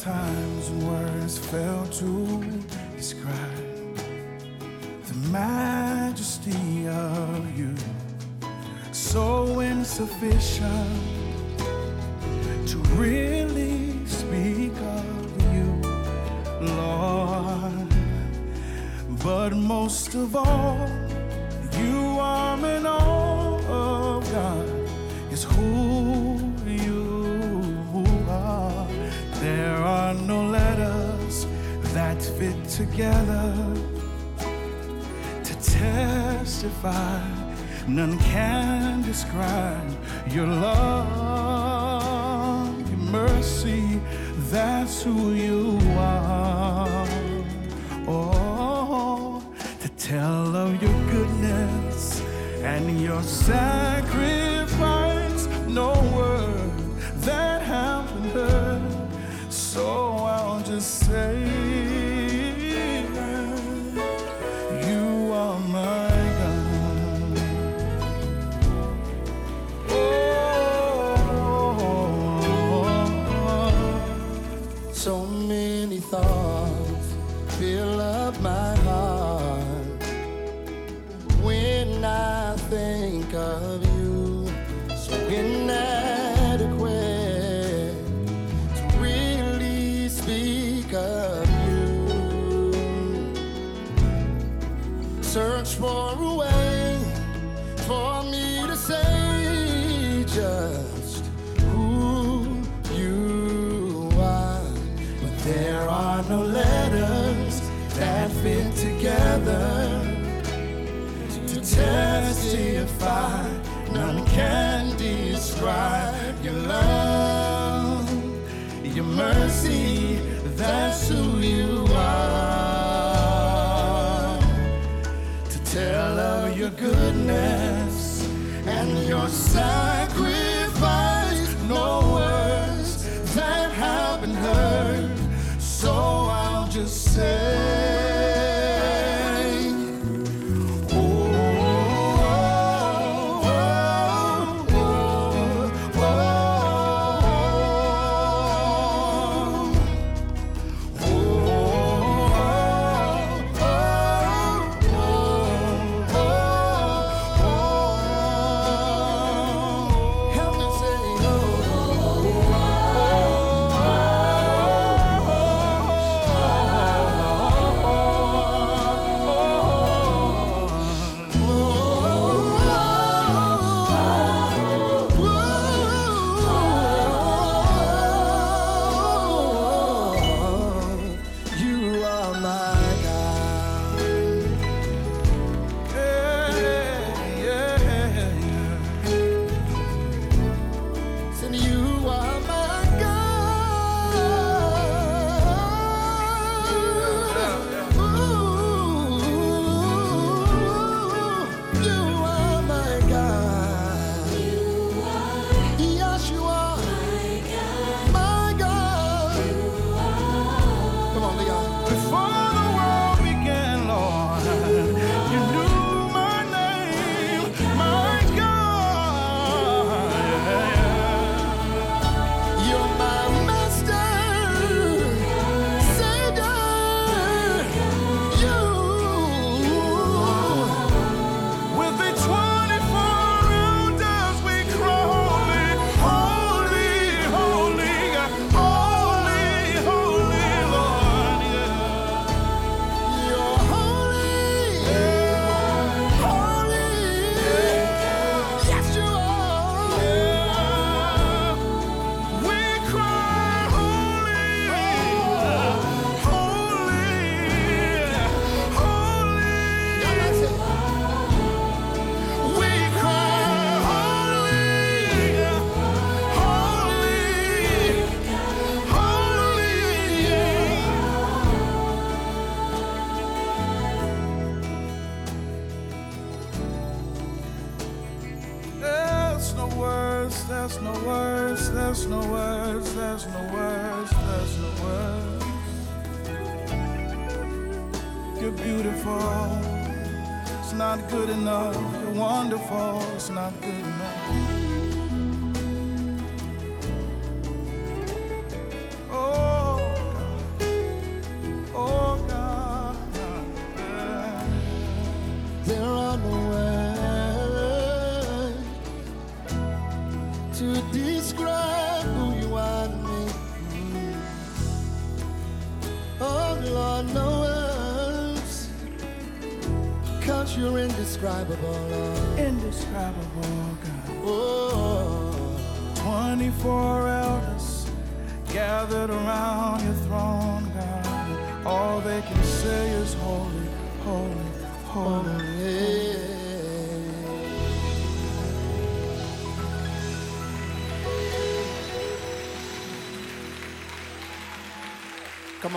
times words fail to describe the majesty of you, so insufficient to really speak of you, Lord. But most of all, together to testify. None can describe your love, your mercy. That's who you are. Oh, to tell of your goodness and your. no letters that fit together to testify. None can describe your love, your mercy. That's who you are. To tell of your goodness and your.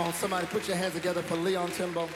On, somebody put your hands together for Leon Timbo.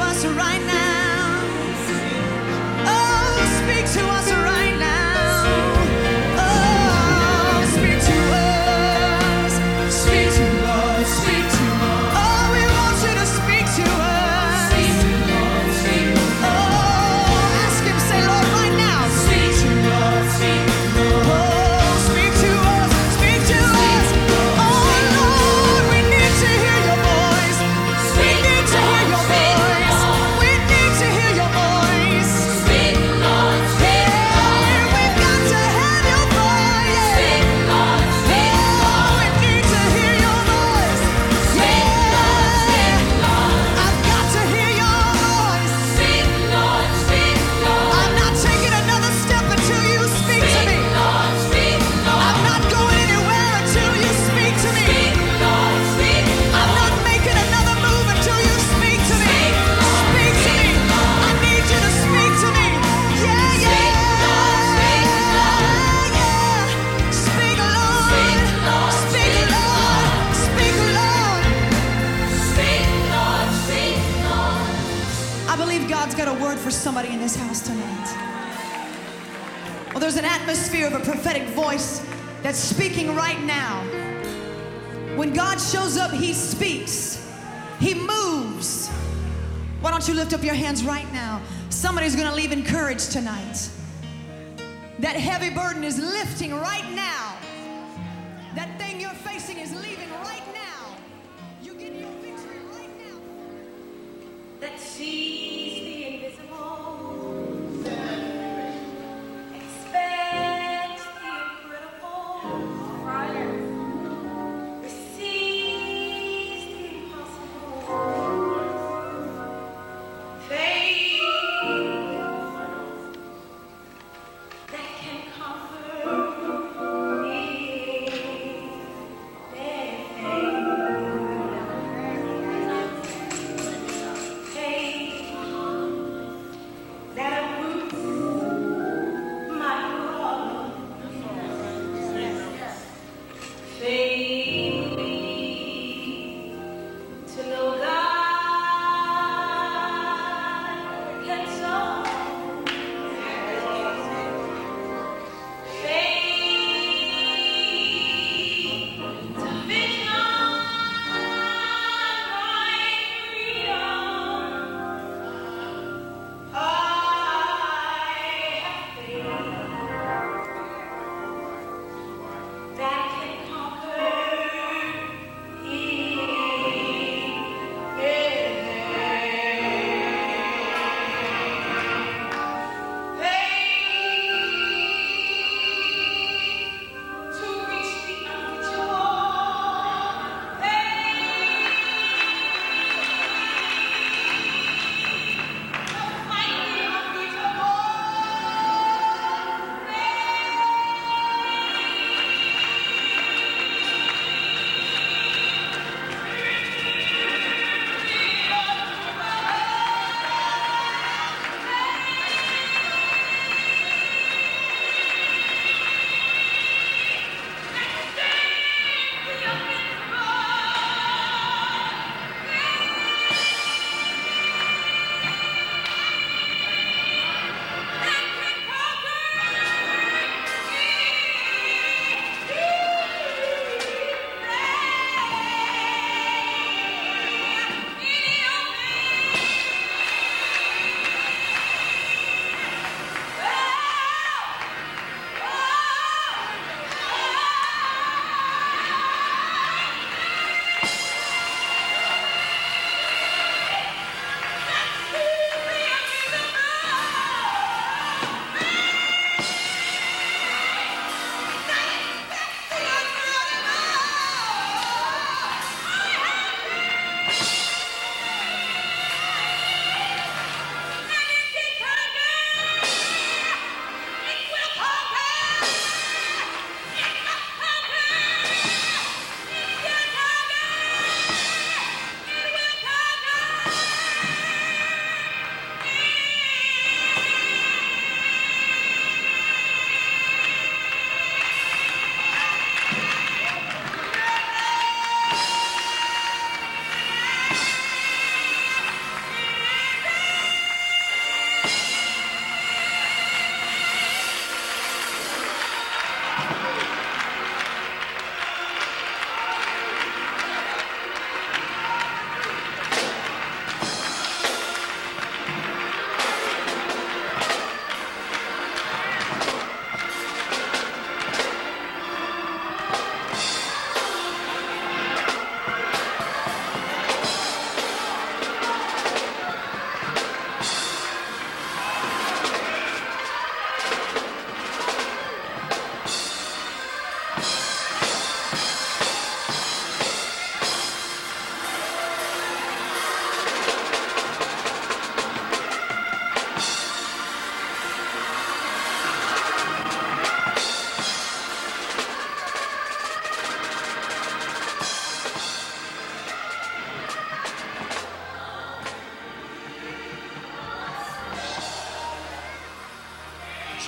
Oh, speak prophetic voice that's speaking right now. When God shows up, He speaks, He moves. Why don't you lift up your hands right now? Somebody's gonna leave encouraged tonight. That heavy burden is lifting right now.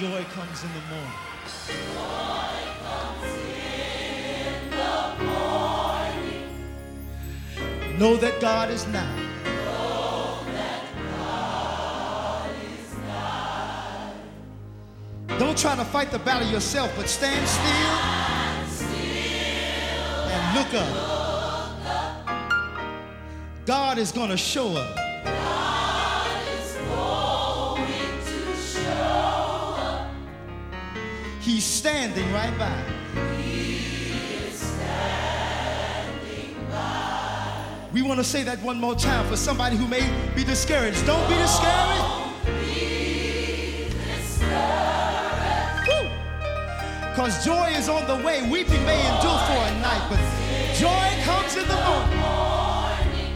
joy comes in the morning. Joy comes in the morning. Know that God is now. Don't try to fight the battle yourself, but stand still, stand still and look up. Look up. God is going to show up. Standing right by. We want to say that one more time for somebody who may be discouraged. Don't be discouraged. Because joy is on the way. Weeping may endure for a night, but joy comes in the morning.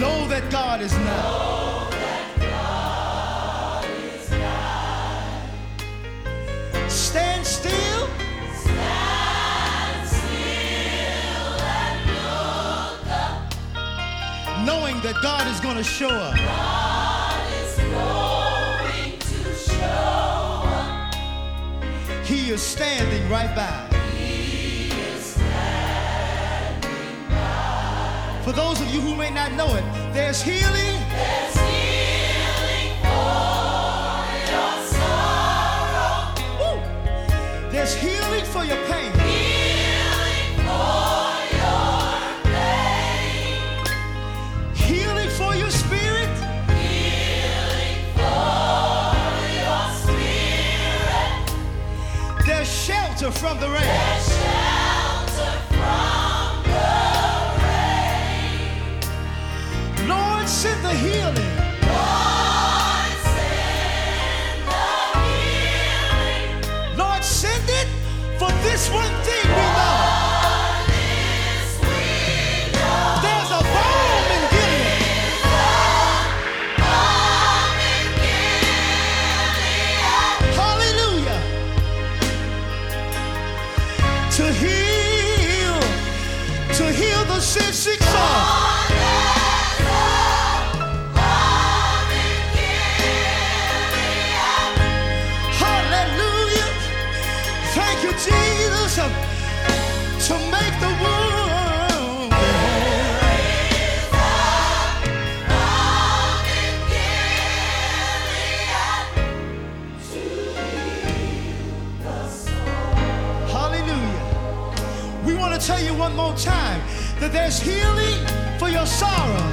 Know that God is now. Knowing that God is going to show up. He is standing right by. For those of you who may not know it, there's healing. There's healing for your Woo! There's healing for your pain. Shelter from the rain. Lord, send the healing. One more time that there's healing for your sorrow.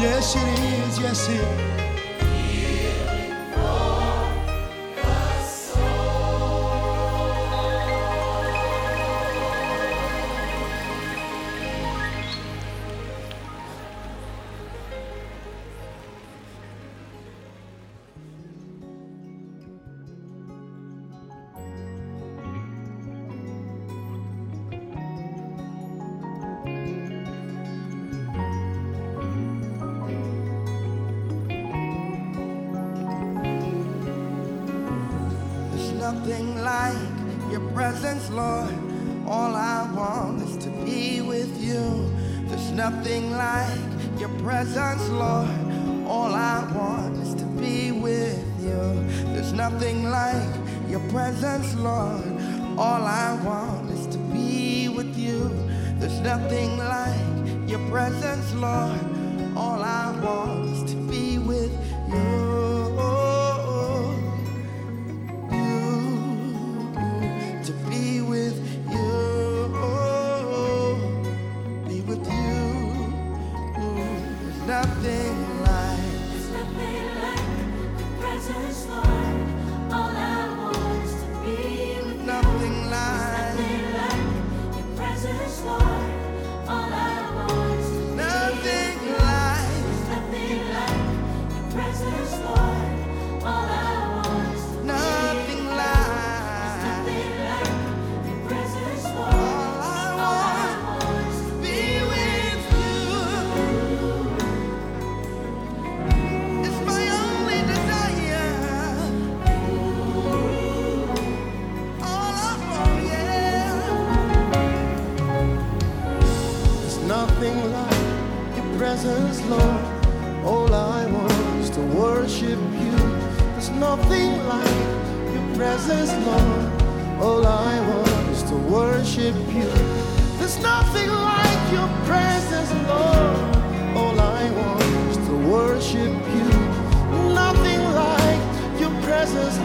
Yes, it is. Yes, it is.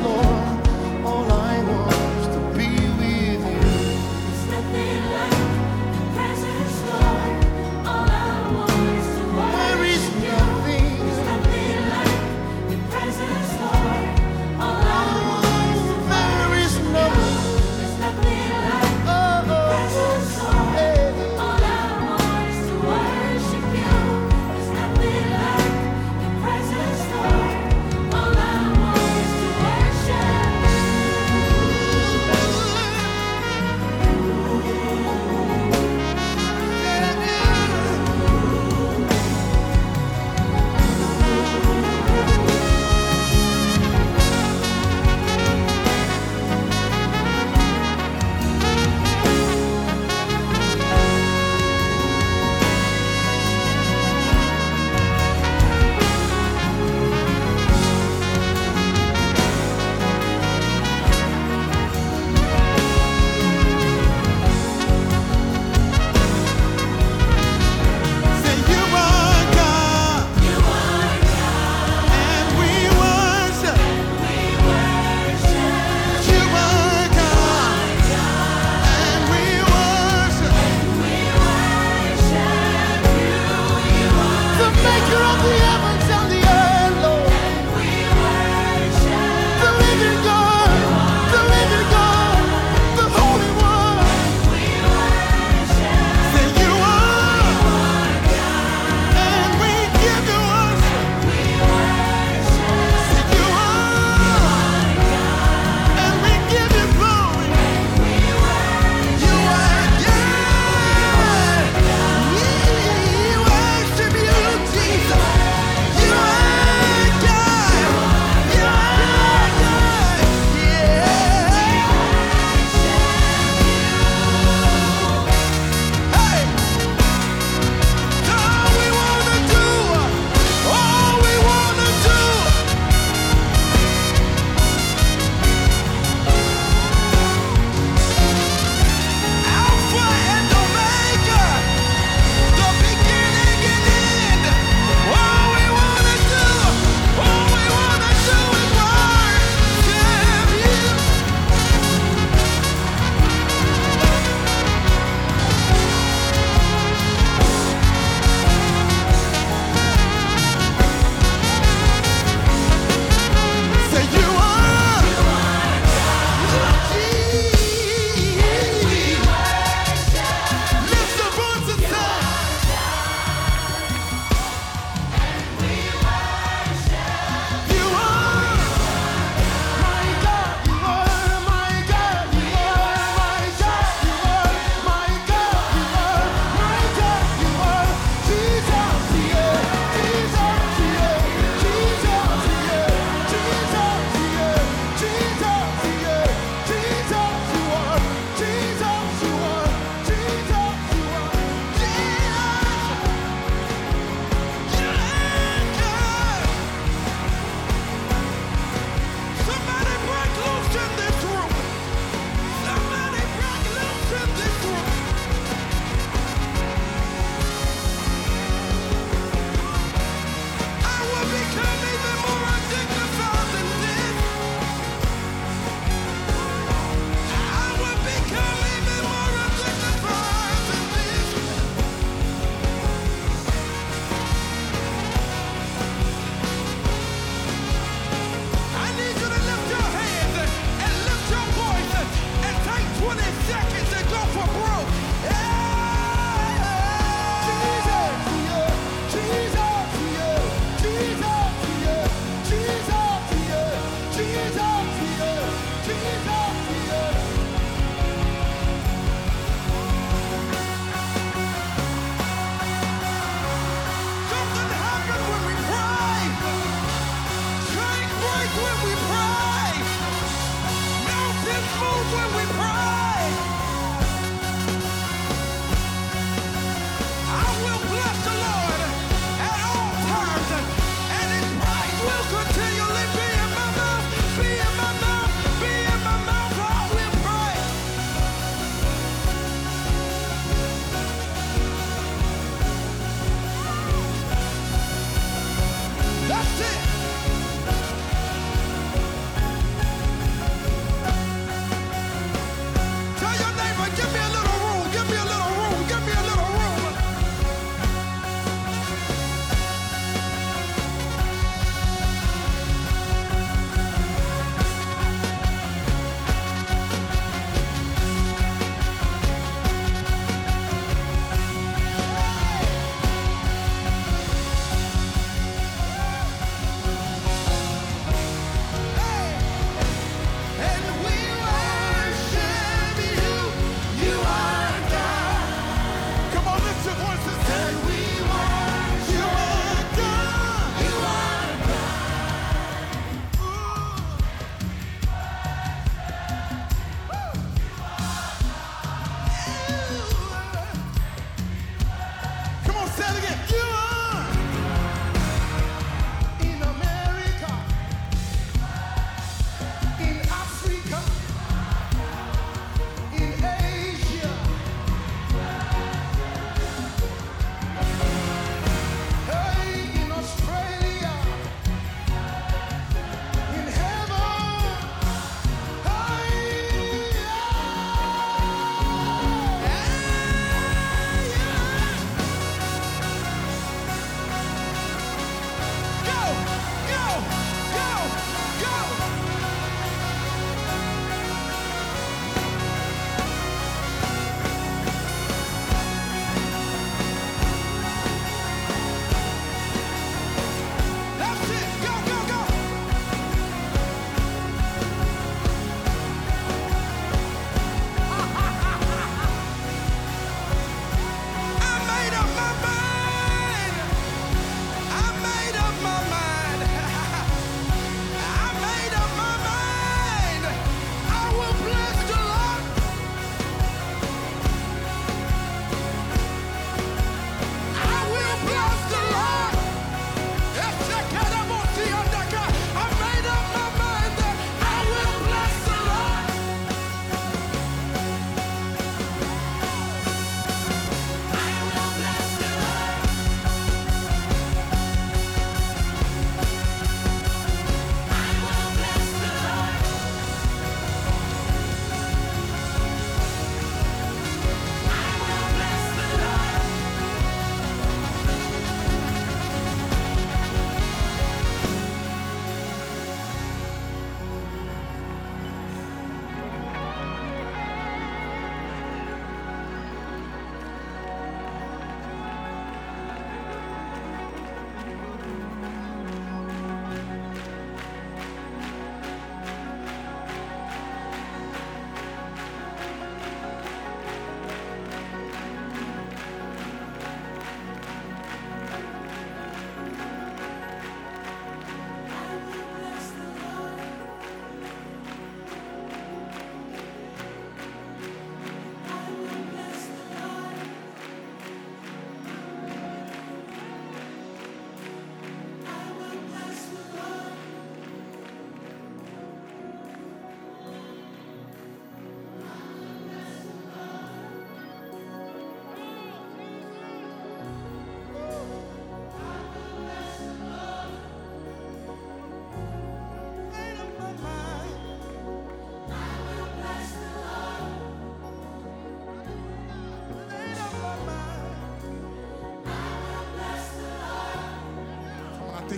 Lord.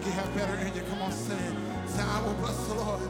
you have better in you. Come on, sing. Say, I will bless the Lord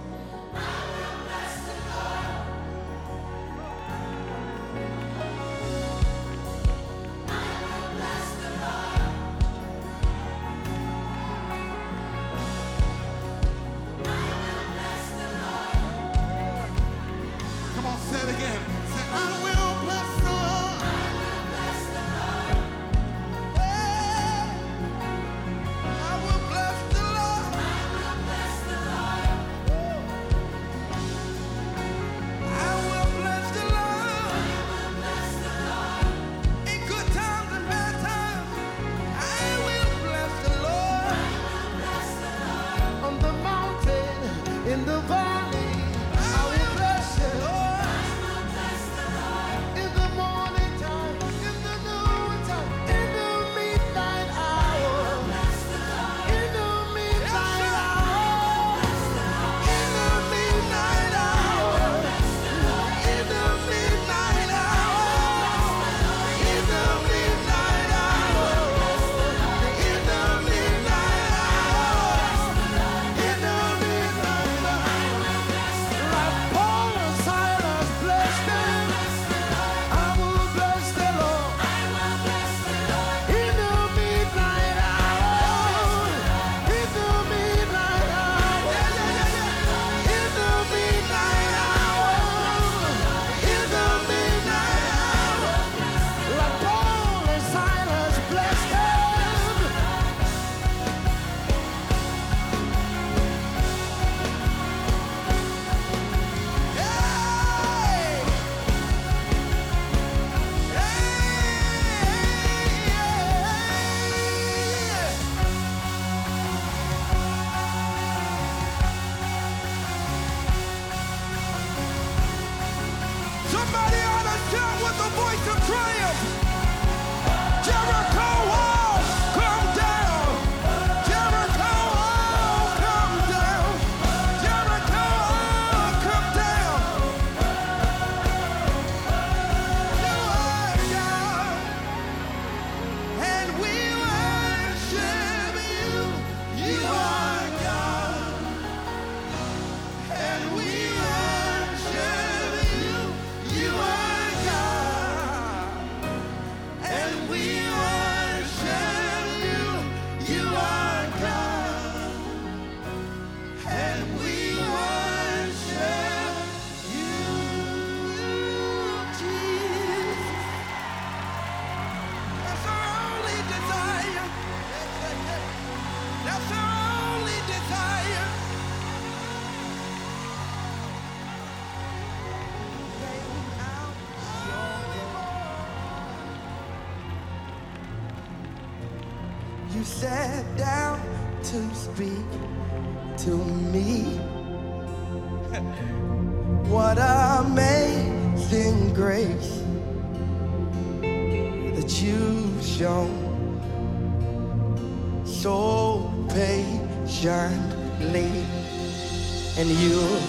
Jericho! gently, and you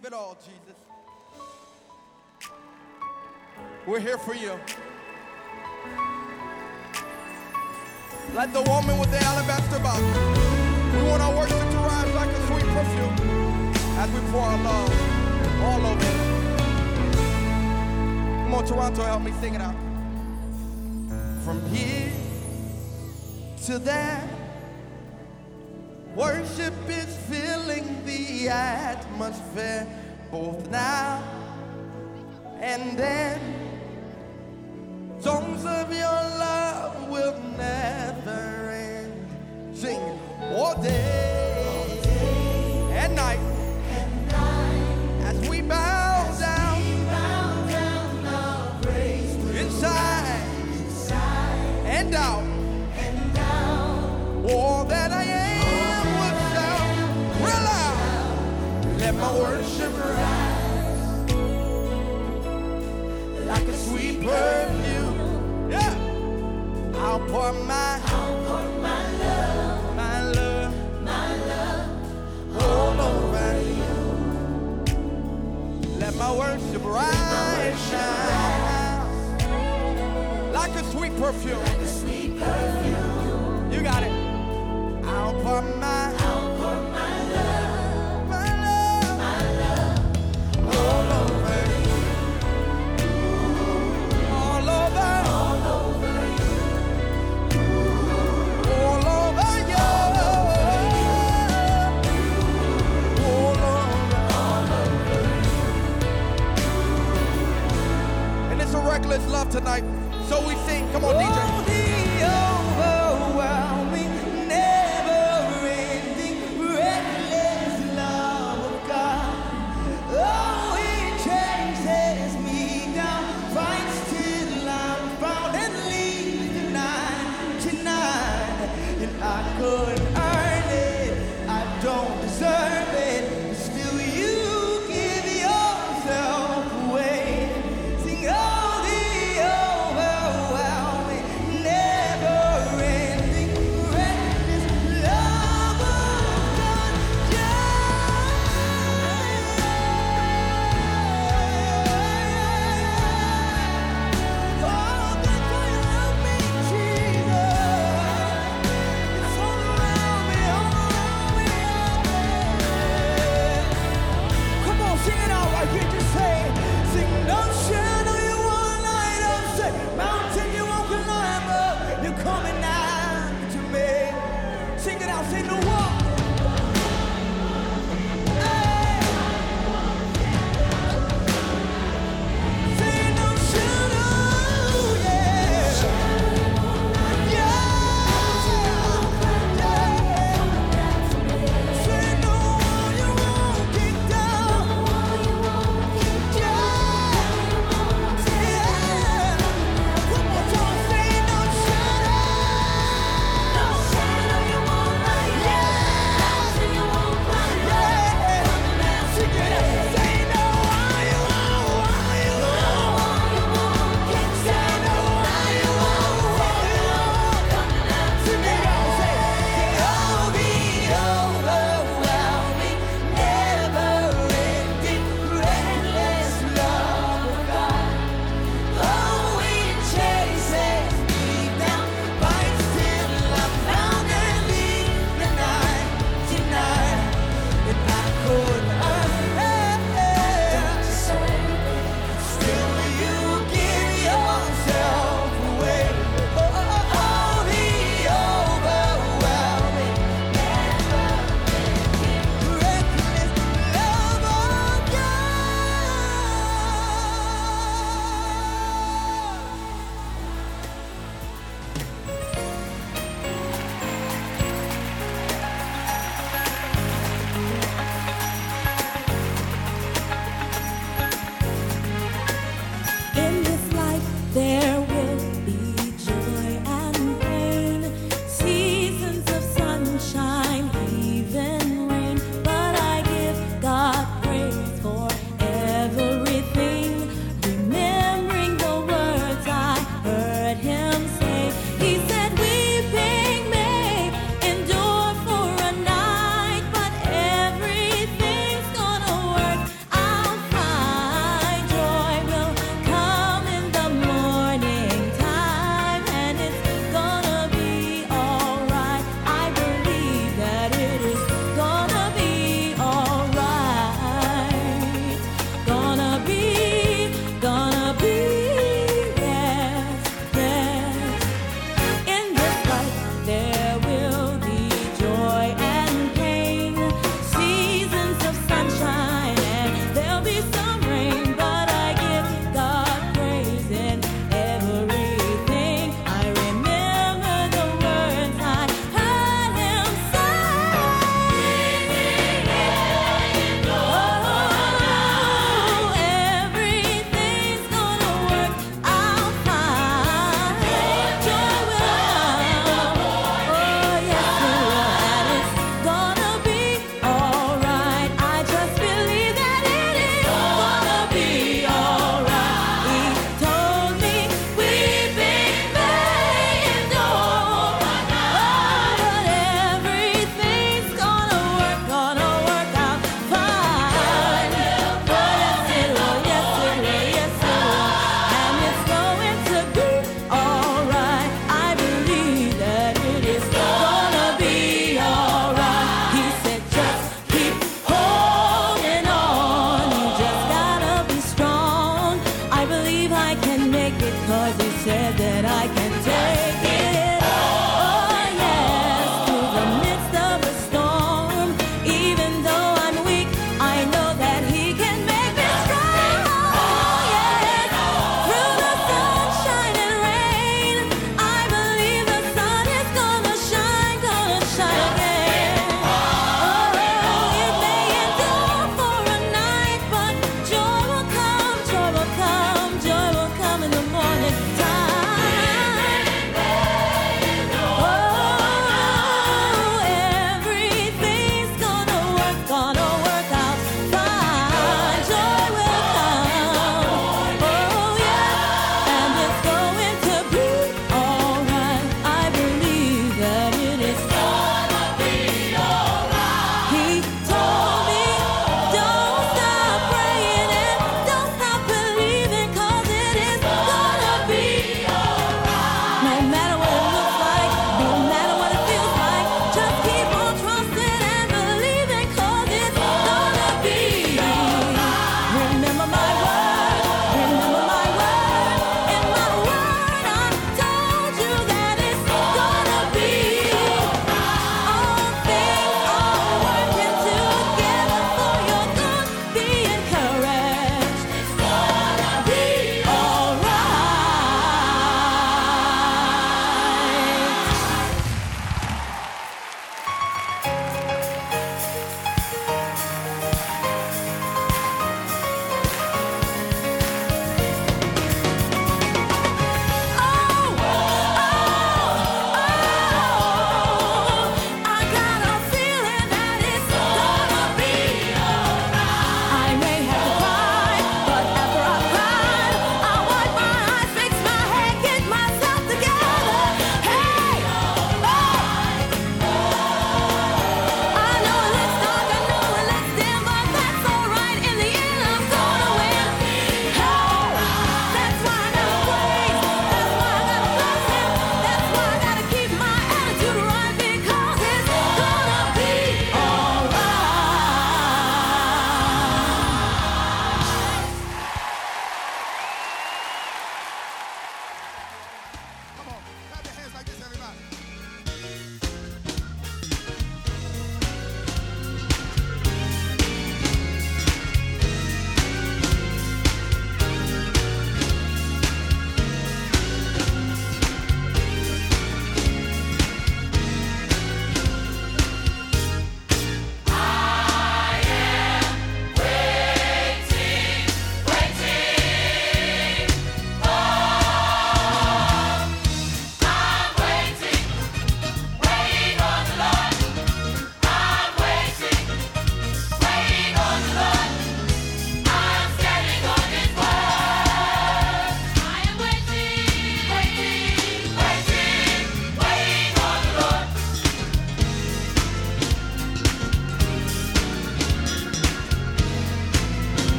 Receive it all, Jesus. We're here for you. Like the woman with the alabaster box, we want our worship to rise like a sweet perfume as we pour our love all over. Come on, Toronto, help me sing it out. From here to there. Worship is filling the atmosphere both now and then. Songs of your love will never end. Sing all day and night I'll pour my, love, my love, my love all over you. Let my worship rise now like a sweet perfume. You got it. I'll pour my, my tonight. So we sing. Come on,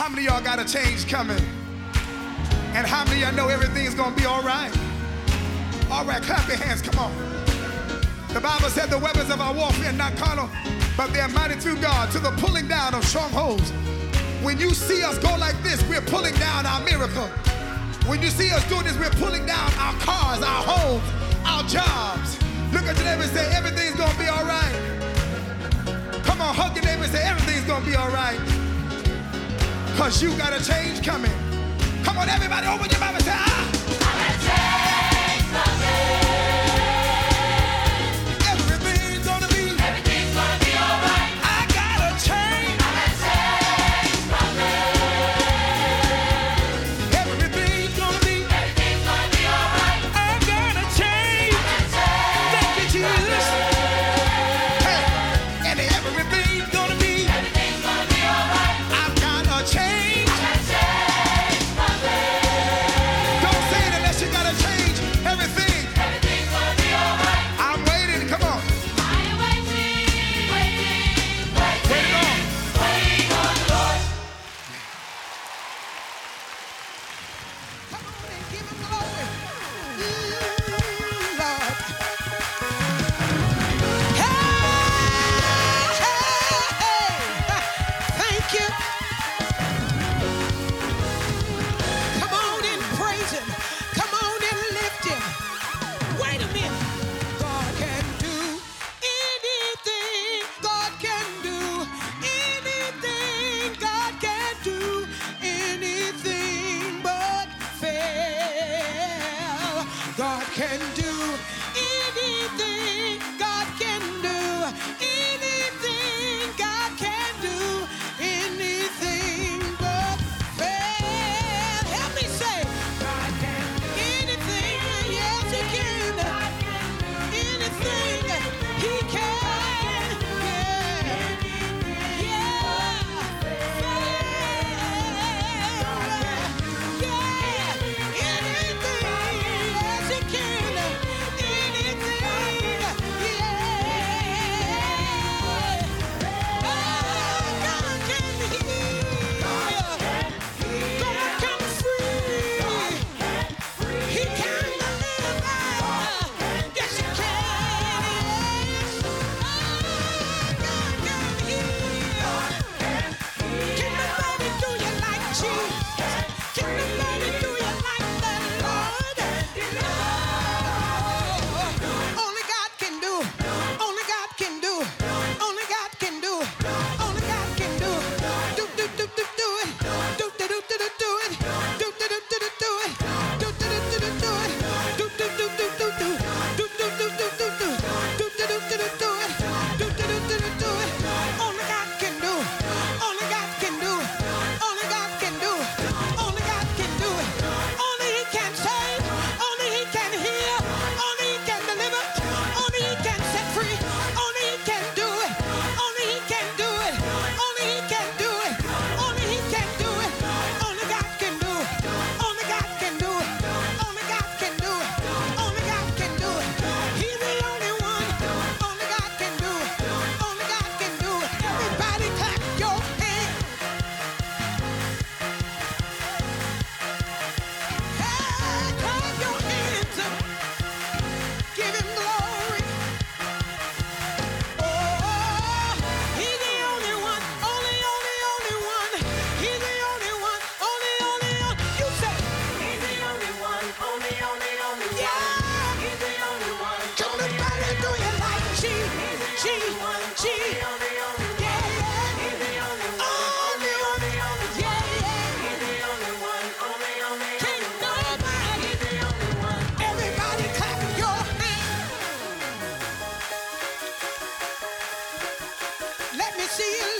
How many y'all got a change coming? And how many y'all know everything's gonna be all right? All right, clap your hands, come on. The Bible said the weapons of our warfare are not carnal, but they are mighty through God to the pulling down of strongholds. When you see us go like this, we're pulling down our miracle. When you see us doing this, we're pulling down our cars, our homes, our jobs. Look at your neighbor and say, everything's gonna be all right. Come on, hug your neighbor and say, everything's gonna be all right. Because you got a change coming. Come on, everybody, open your mouth and say, ah. she is.